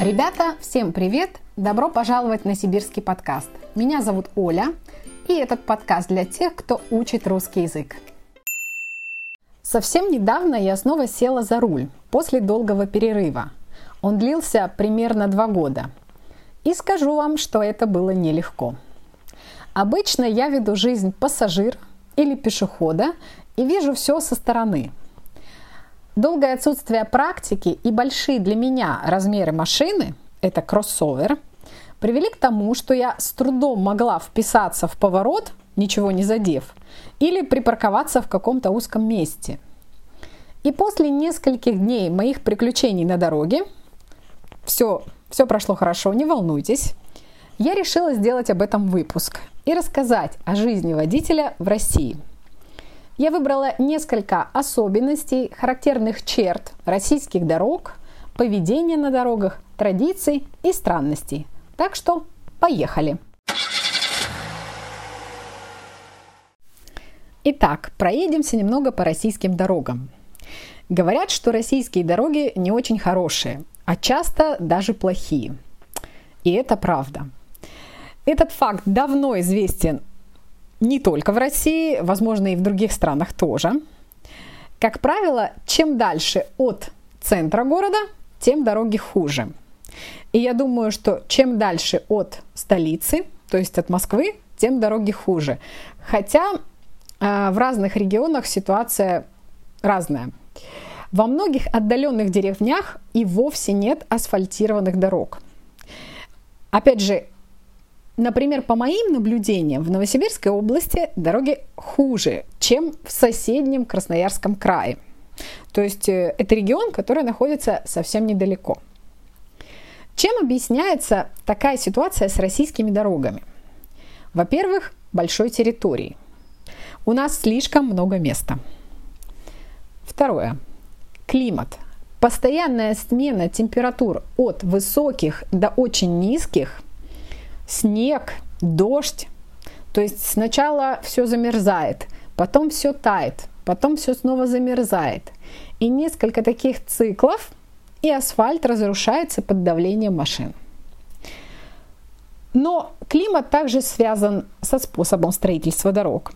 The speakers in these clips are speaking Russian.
Ребята, всем привет! Добро пожаловать на сибирский подкаст. Меня зовут Оля, и этот подкаст для тех, кто учит русский язык. Совсем недавно я снова села за руль после долгого перерыва. Он длился примерно два года. И скажу вам, что это было нелегко. Обычно я веду жизнь пассажир или пешехода и вижу все со стороны. Долгое отсутствие практики и большие для меня размеры машины, это кроссовер, привели к тому, что я с трудом могла вписаться в поворот, ничего не задев, или припарковаться в каком-то узком месте. И после нескольких дней моих приключений на дороге, все, все прошло хорошо, не волнуйтесь, я решила сделать об этом выпуск и рассказать о жизни водителя в России – я выбрала несколько особенностей, характерных черт российских дорог, поведения на дорогах, традиций и странностей. Так что поехали! Итак, проедемся немного по российским дорогам. Говорят, что российские дороги не очень хорошие, а часто даже плохие. И это правда. Этот факт давно известен не только в России, возможно, и в других странах тоже. Как правило, чем дальше от центра города, тем дороги хуже. И я думаю, что чем дальше от столицы, то есть от Москвы, тем дороги хуже. Хотя э, в разных регионах ситуация разная. Во многих отдаленных деревнях и вовсе нет асфальтированных дорог. Опять же, Например, по моим наблюдениям, в Новосибирской области дороги хуже, чем в соседнем Красноярском крае. То есть э, это регион, который находится совсем недалеко. Чем объясняется такая ситуация с российскими дорогами? Во-первых, большой территории. У нас слишком много места. Второе. Климат. Постоянная смена температур от высоких до очень низких – снег, дождь. То есть сначала все замерзает, потом все тает, потом все снова замерзает. И несколько таких циклов, и асфальт разрушается под давлением машин. Но климат также связан со способом строительства дорог.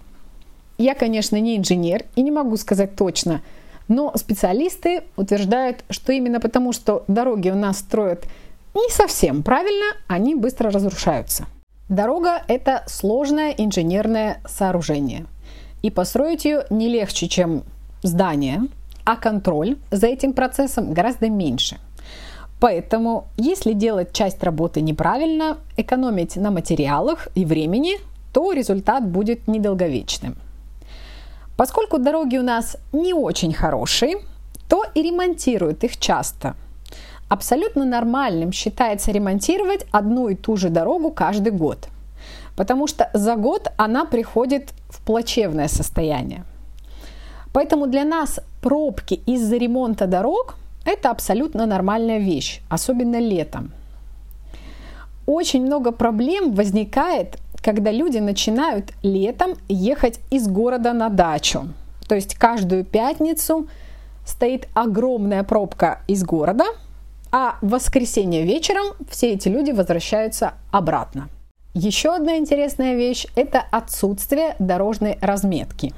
Я, конечно, не инженер и не могу сказать точно, но специалисты утверждают, что именно потому, что дороги у нас строят не совсем правильно, они быстро разрушаются. Дорога – это сложное инженерное сооружение. И построить ее не легче, чем здание, а контроль за этим процессом гораздо меньше. Поэтому, если делать часть работы неправильно, экономить на материалах и времени, то результат будет недолговечным. Поскольку дороги у нас не очень хорошие, то и ремонтируют их часто – Абсолютно нормальным считается ремонтировать одну и ту же дорогу каждый год, потому что за год она приходит в плачевное состояние. Поэтому для нас пробки из-за ремонта дорог – это абсолютно нормальная вещь, особенно летом. Очень много проблем возникает, когда люди начинают летом ехать из города на дачу. То есть каждую пятницу стоит огромная пробка из города – а в воскресенье вечером все эти люди возвращаются обратно. Еще одна интересная вещь – это отсутствие дорожной разметки.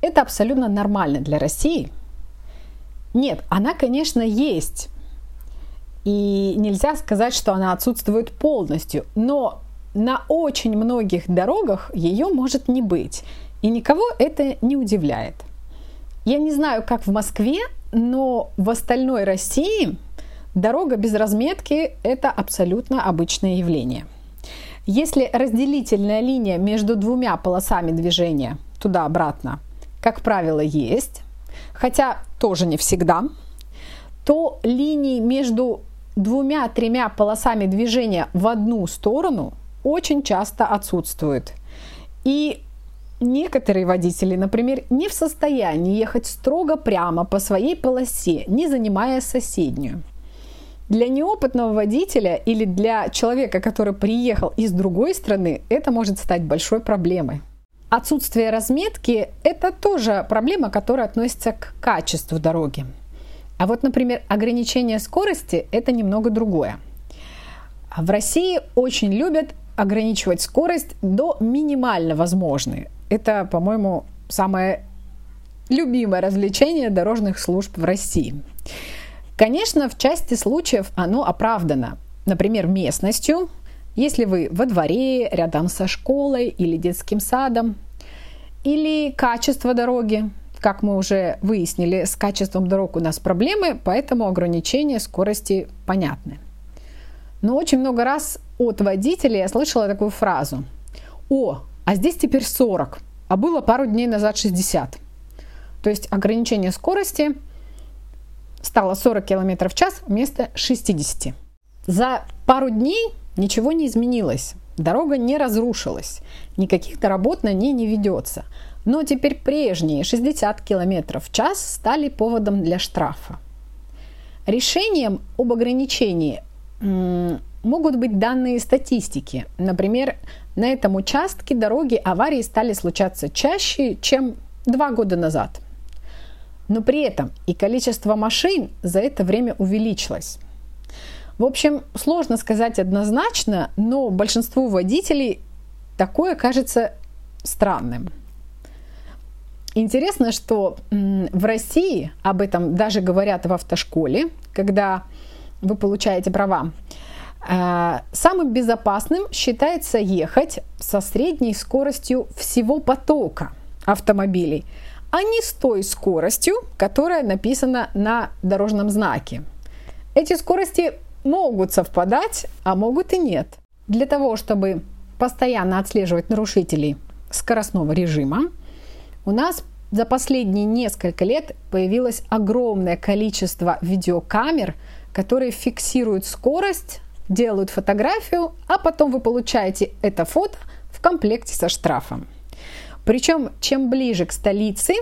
Это абсолютно нормально для России. Нет, она, конечно, есть. И нельзя сказать, что она отсутствует полностью. Но на очень многих дорогах ее может не быть. И никого это не удивляет. Я не знаю, как в Москве, но в остальной России Дорога без разметки – это абсолютно обычное явление. Если разделительная линия между двумя полосами движения туда-обратно, как правило, есть, хотя тоже не всегда, то линии между двумя-тремя полосами движения в одну сторону очень часто отсутствуют. И некоторые водители, например, не в состоянии ехать строго прямо по своей полосе, не занимая соседнюю. Для неопытного водителя или для человека, который приехал из другой страны, это может стать большой проблемой. Отсутствие разметки – это тоже проблема, которая относится к качеству дороги. А вот, например, ограничение скорости – это немного другое. В России очень любят ограничивать скорость до минимально возможной. Это, по-моему, самое любимое развлечение дорожных служб в России. Конечно, в части случаев оно оправдано. Например, местностью, если вы во дворе, рядом со школой или детским садом, или качество дороги. Как мы уже выяснили, с качеством дорог у нас проблемы, поэтому ограничения скорости понятны. Но очень много раз от водителей я слышала такую фразу. О, а здесь теперь 40, а было пару дней назад 60. То есть ограничение скорости стало 40 км в час вместо 60. За пару дней ничего не изменилось. Дорога не разрушилась, никаких-то работ на ней не ведется. Но теперь прежние 60 км в час стали поводом для штрафа. Решением об ограничении могут быть данные статистики. Например, на этом участке дороги аварии стали случаться чаще, чем два года назад. Но при этом и количество машин за это время увеличилось. В общем, сложно сказать однозначно, но большинству водителей такое кажется странным. Интересно, что в России об этом даже говорят в автошколе, когда вы получаете права. А, самым безопасным считается ехать со средней скоростью всего потока автомобилей, а не с той скоростью, которая написана на дорожном знаке. Эти скорости могут совпадать, а могут и нет. Для того, чтобы постоянно отслеживать нарушителей скоростного режима, у нас за последние несколько лет появилось огромное количество видеокамер, которые фиксируют скорость, делают фотографию, а потом вы получаете это фото в комплекте со штрафом. Причем, чем ближе к столице,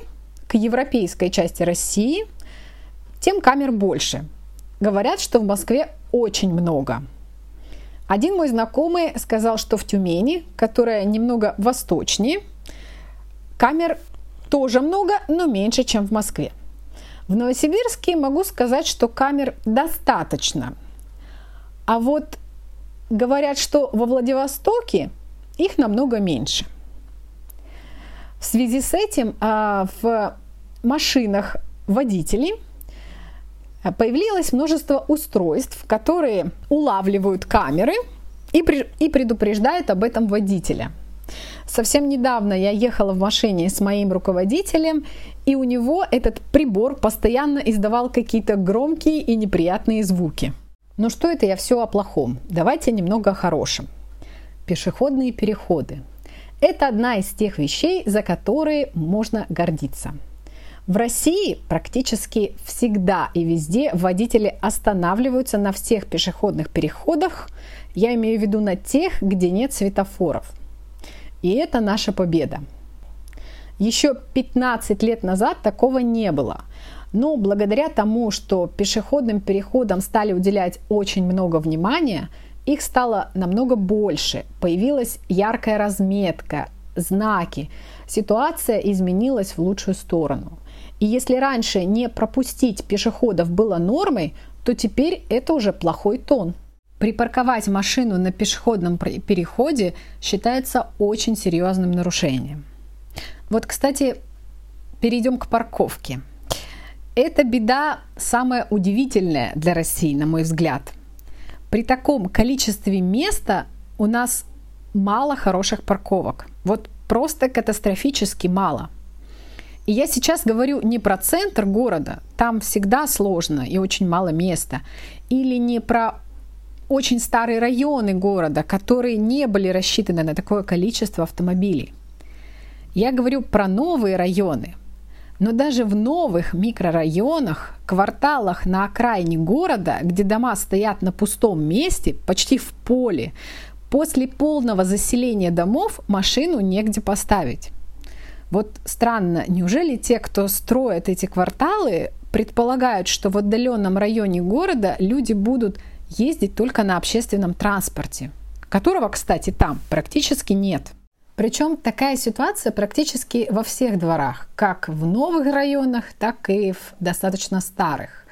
к европейской части России, тем камер больше. Говорят, что в Москве очень много. Один мой знакомый сказал, что в Тюмени, которая немного восточнее, камер тоже много, но меньше, чем в Москве. В Новосибирске могу сказать, что камер достаточно. А вот говорят, что во Владивостоке их намного меньше. В связи с этим а, в машинах водителей – появилось множество устройств, которые улавливают камеры и предупреждают об этом водителя. Совсем недавно я ехала в машине с моим руководителем, и у него этот прибор постоянно издавал какие-то громкие и неприятные звуки. Но что это я все о плохом? Давайте немного о хорошем. Пешеходные переходы. Это одна из тех вещей, за которые можно гордиться – в России практически всегда и везде водители останавливаются на всех пешеходных переходах, я имею в виду на тех, где нет светофоров. И это наша победа. Еще 15 лет назад такого не было. Но благодаря тому, что пешеходным переходам стали уделять очень много внимания, их стало намного больше. Появилась яркая разметка, знаки. Ситуация изменилась в лучшую сторону. И если раньше не пропустить пешеходов было нормой, то теперь это уже плохой тон. Припарковать машину на пешеходном переходе считается очень серьезным нарушением. Вот, кстати, перейдем к парковке. Эта беда самая удивительная для России, на мой взгляд. При таком количестве места у нас мало хороших парковок. Вот просто катастрофически мало – и я сейчас говорю не про центр города, там всегда сложно и очень мало места, или не про очень старые районы города, которые не были рассчитаны на такое количество автомобилей. Я говорю про новые районы. Но даже в новых микрорайонах, кварталах на окраине города, где дома стоят на пустом месте, почти в поле, после полного заселения домов машину негде поставить. Вот странно, неужели те, кто строят эти кварталы, предполагают, что в отдаленном районе города люди будут ездить только на общественном транспорте, которого, кстати, там практически нет. Причем такая ситуация практически во всех дворах, как в новых районах, так и в достаточно старых.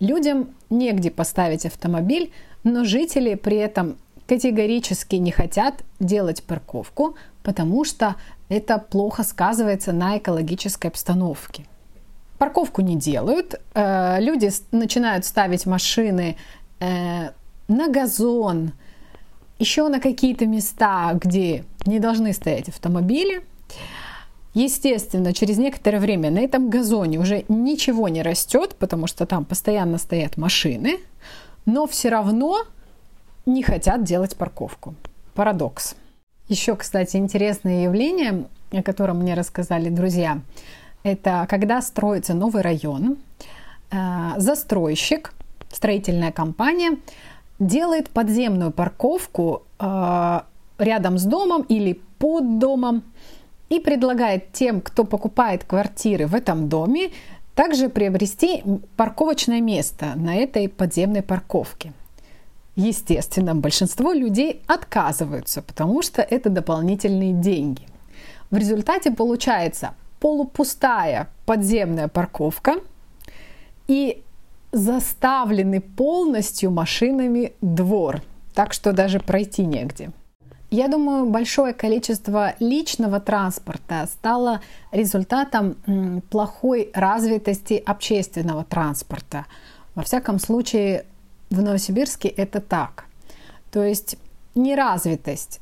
Людям негде поставить автомобиль, но жители при этом категорически не хотят делать парковку, потому что это плохо сказывается на экологической обстановке. Парковку не делают, э, люди начинают ставить машины э, на газон, еще на какие-то места, где не должны стоять автомобили. Естественно, через некоторое время на этом газоне уже ничего не растет, потому что там постоянно стоят машины, но все равно не хотят делать парковку. Парадокс. Еще, кстати, интересное явление, о котором мне рассказали друзья, это когда строится новый район, э, застройщик, строительная компания делает подземную парковку э, рядом с домом или под домом и предлагает тем, кто покупает квартиры в этом доме, также приобрести парковочное место на этой подземной парковке. Естественно, большинство людей отказываются, потому что это дополнительные деньги. В результате получается полупустая подземная парковка и заставленный полностью машинами двор, так что даже пройти негде. Я думаю, большое количество личного транспорта стало результатом плохой развитости общественного транспорта. Во всяком случае, в Новосибирске это так. То есть неразвитость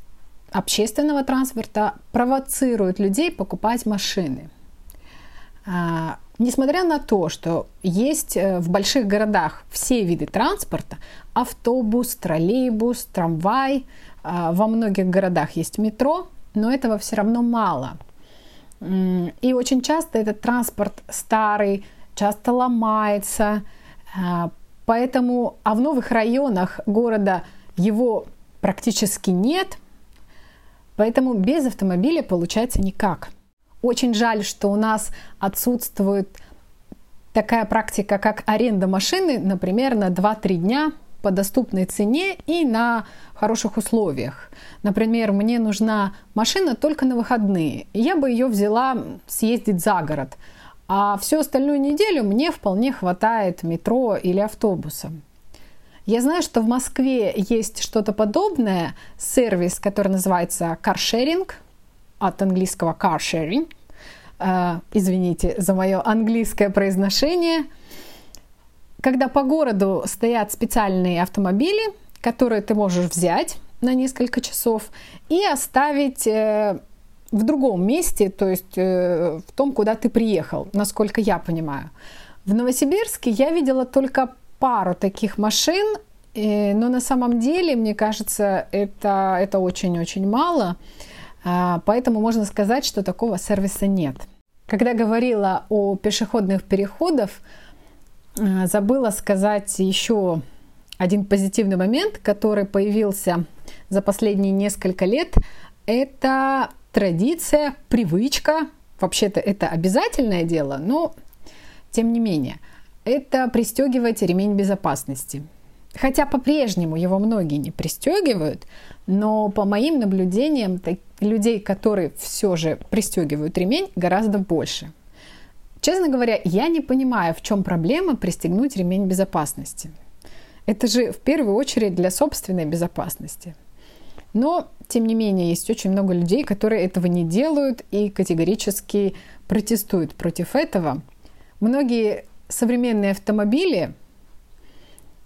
общественного транспорта провоцирует людей покупать машины. Несмотря на то, что есть э, в больших городах все виды транспорта, автобус, троллейбус, трамвай, а, во многих городах есть метро, но этого все равно мало. И очень часто этот транспорт старый, часто ломается, а, поэтому, а в новых районах города его практически нет, поэтому без автомобиля получается никак. Очень жаль, что у нас отсутствует такая практика, как аренда машины, например, на 2-3 дня по доступной цене и на хороших условиях. Например, мне нужна машина только на выходные. Я бы ее взяла съездить за город. А всю остальную неделю мне вполне хватает метро или автобуса. Я знаю, что в Москве есть что-то подобное, сервис, который называется каршеринг, от английского car sharing. Э, извините за мое английское произношение – когда по городу стоят специальные автомобили, которые ты можешь взять на несколько часов и оставить э, в другом месте, то есть э, в том, куда ты приехал, насколько я понимаю. В Новосибирске я видела только пару таких машин, э, но на самом деле, мне кажется, это, это очень-очень мало, а, поэтому можно сказать, что такого сервиса нет. Когда говорила о пешеходных переходах, Э, забыла сказать еще один позитивный момент, который появился за последние несколько лет. Это традиция, привычка. Вообще-то это обязательное дело, но тем не менее. Это пристегивать ремень безопасности. Хотя по-прежнему его многие не пристегивают, но по моим наблюдениям людей, которые все же пристегивают ремень, гораздо больше – Честно говоря, я не понимаю, в чем проблема пристегнуть ремень безопасности. Это же в первую очередь для собственной безопасности. Но, тем не менее, есть очень много людей, которые этого не делают и категорически протестуют против этого. Многие современные автомобили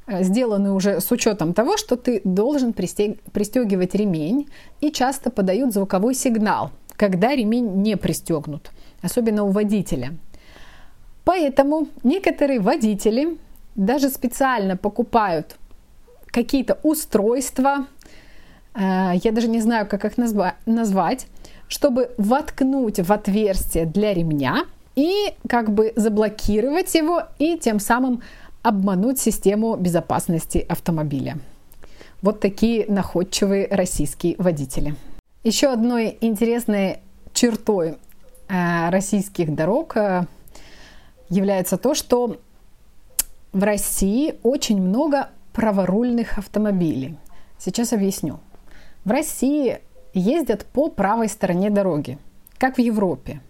сделаны уже с учетом того, что ты должен пристегивать ремень и часто подают звуковой сигнал, когда ремень не пристегнут, особенно у водителя – Поэтому некоторые водители даже специально покупают какие-то устройства, э, я даже не знаю, как их назвать, чтобы воткнуть в отверстие для ремня и как бы заблокировать его и тем самым обмануть систему безопасности автомобиля. Вот такие находчивые российские водители. Еще одной интересной чертой э, российских дорог э, является то, что в России очень много праворульных автомобилей. Сейчас объясню. В России ездят по правой стороне дороги, как в Европе,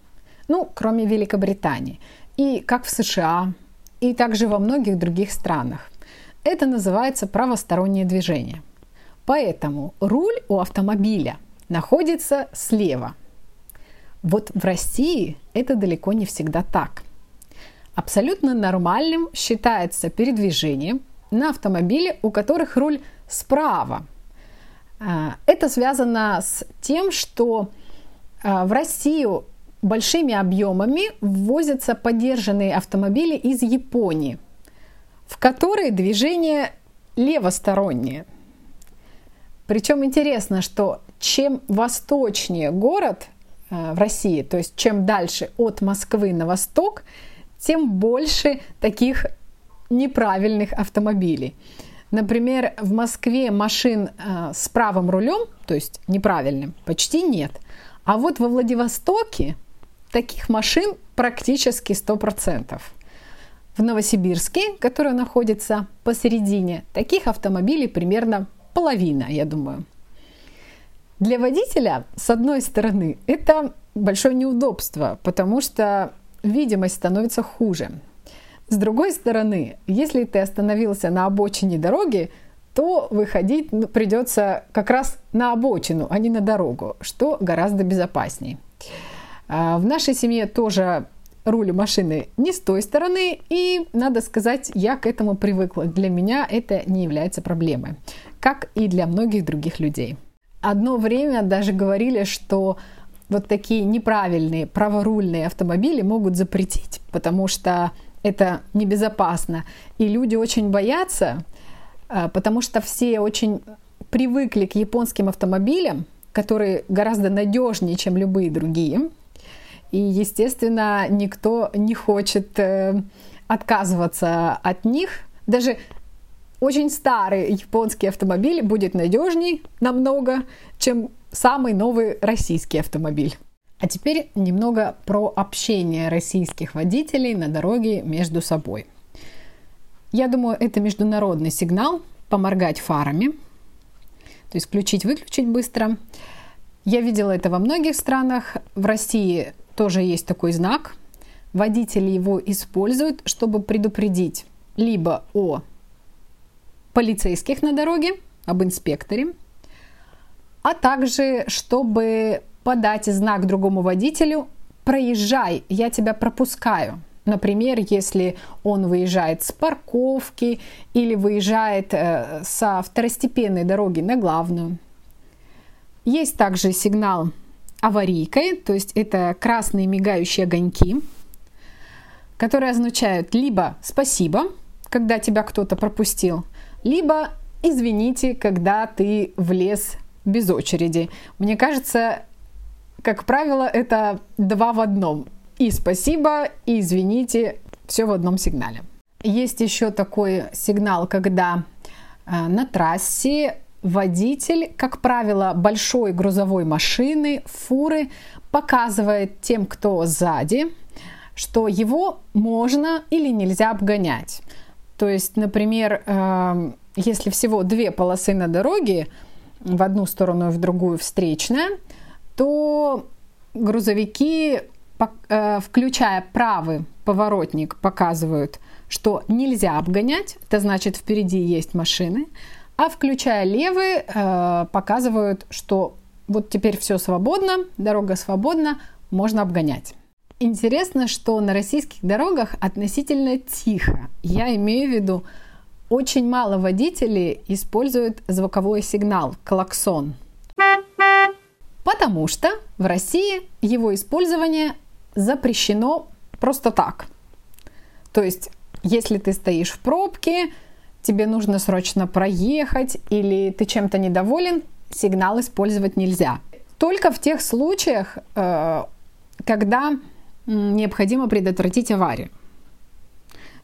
ну, кроме Великобритании, и как в США, и также во многих других странах. Это называется правостороннее движение. Поэтому руль у автомобиля находится слева. Вот в России это далеко не всегда так. Абсолютно нормальным считается передвижение на автомобиле, у которых руль справа. А, это связано с тем, что а, в Россию большими объемами ввозятся поддержанные автомобили из Японии, в которые движение левостороннее. Причем интересно, что чем восточнее город а, в России, то есть чем дальше от Москвы на восток, тем больше таких неправильных автомобилей. Например, в Москве машин э, с правым рулем, то есть неправильным, почти нет. А вот во Владивостоке таких машин практически 100%. В Новосибирске, который находится посередине, таких автомобилей примерно половина, я думаю. Для водителя, с одной стороны, это большое неудобство, потому что видимость становится хуже. С другой стороны, если ты остановился на обочине дороги, то выходить ну, придется как раз на обочину, а не на дорогу, что гораздо безопаснее. А, в нашей семье тоже руль машины не с той стороны, и, надо сказать, я к этому привыкла. Для меня это не является проблемой, как и для многих других людей. Одно время даже говорили, что вот такие неправильные праворульные автомобили могут запретить, потому что это небезопасно. И люди очень боятся, а, потому что все очень привыкли к японским автомобилям, которые гораздо надежнее, чем любые другие. И, естественно, никто не хочет э, отказываться от них. Даже очень старый японский автомобиль будет надежней намного, чем самый новый российский автомобиль. А теперь немного про общение российских водителей на дороге между собой. Я думаю, это международный сигнал поморгать фарами, то есть включить-выключить быстро. Я видела это во многих странах. В России тоже есть такой знак. Водители его используют, чтобы предупредить либо о полицейских на дороге, об инспекторе, а также чтобы подать знак другому водителю «Проезжай, я тебя пропускаю». Например, если он выезжает с парковки или выезжает э, со второстепенной дороги на главную. Есть также сигнал аварийкой, то есть это красные мигающие огоньки, которые означают либо «спасибо», когда тебя кто-то пропустил, либо «извините, когда ты влез без очереди». Мне кажется, как правило, это два в одном. И спасибо, и извините, все в одном сигнале. Есть еще такой сигнал, когда э, на трассе водитель, как правило, большой грузовой машины, фуры, показывает тем, кто сзади, что его можно или нельзя обгонять. То есть, например, э, если всего две полосы на дороге, в одну сторону и в другую встречная, то грузовики, э, включая правый поворотник, показывают, что нельзя обгонять, это значит впереди есть машины, а включая левый, э, показывают, что вот теперь все свободно, дорога свободна, можно обгонять. Интересно, что на российских дорогах относительно тихо. Я имею в виду, очень мало водителей используют звуковой сигнал, клаксон – потому что в России его использование запрещено просто так. То есть, если ты стоишь в пробке, тебе нужно срочно проехать или ты чем-то недоволен, сигнал использовать нельзя. Только в тех случаях, э, когда необходимо предотвратить аварию.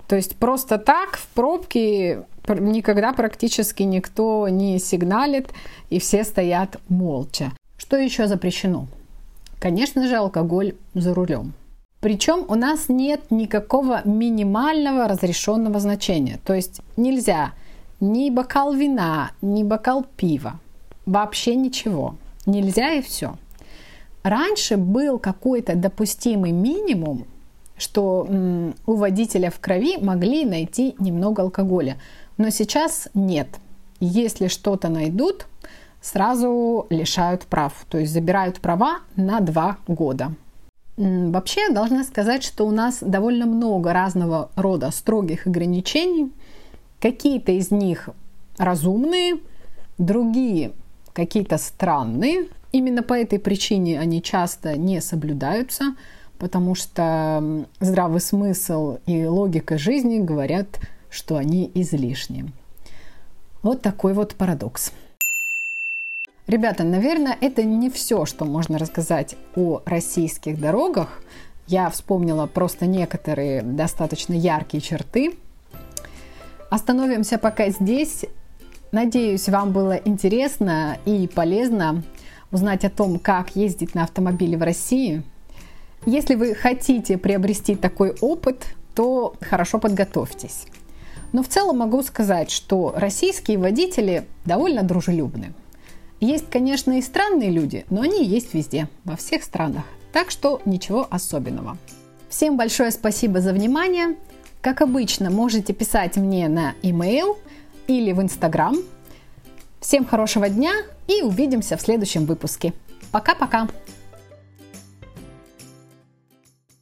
То есть просто так в пробке никогда практически никто не сигналит, и все стоят молча. Что еще запрещено? Конечно же, алкоголь за рулем. Причем у нас нет никакого минимального разрешенного значения. То есть нельзя ни бокал вина, ни бокал пива. Вообще ничего. нельзя и все. Раньше был какой-то допустимый минимум, что м, у водителя в крови могли найти немного алкоголя, но сейчас нет. Если что-то найдут, сразу лишают прав, то есть забирают права на два года. Вообще, должна сказать, что у нас довольно много разного рода строгих ограничений. Какие-то из них разумные, другие какие-то странные. Именно по этой причине они часто не соблюдаются, потому что здравый смысл и логика жизни говорят, что они излишни. Вот такой вот парадокс. Ребята, наверное, это не все, что можно рассказать о российских дорогах. Я вспомнила просто некоторые достаточно яркие черты. Остановимся пока здесь. Надеюсь, вам было интересно и полезно узнать о том, как ездить на автомобиле в России. Если вы хотите приобрести такой опыт, то хорошо подготовьтесь. Но в целом могу сказать, что российские водители довольно дружелюбны. Есть, конечно, и странные люди, но они есть везде, во всех странах. Так что ничего особенного. Всем большое спасибо за внимание. Как обычно, можете писать мне на e-mail или в Instagram. Всем хорошего дня и увидимся в следующем выпуске. Пока-пока!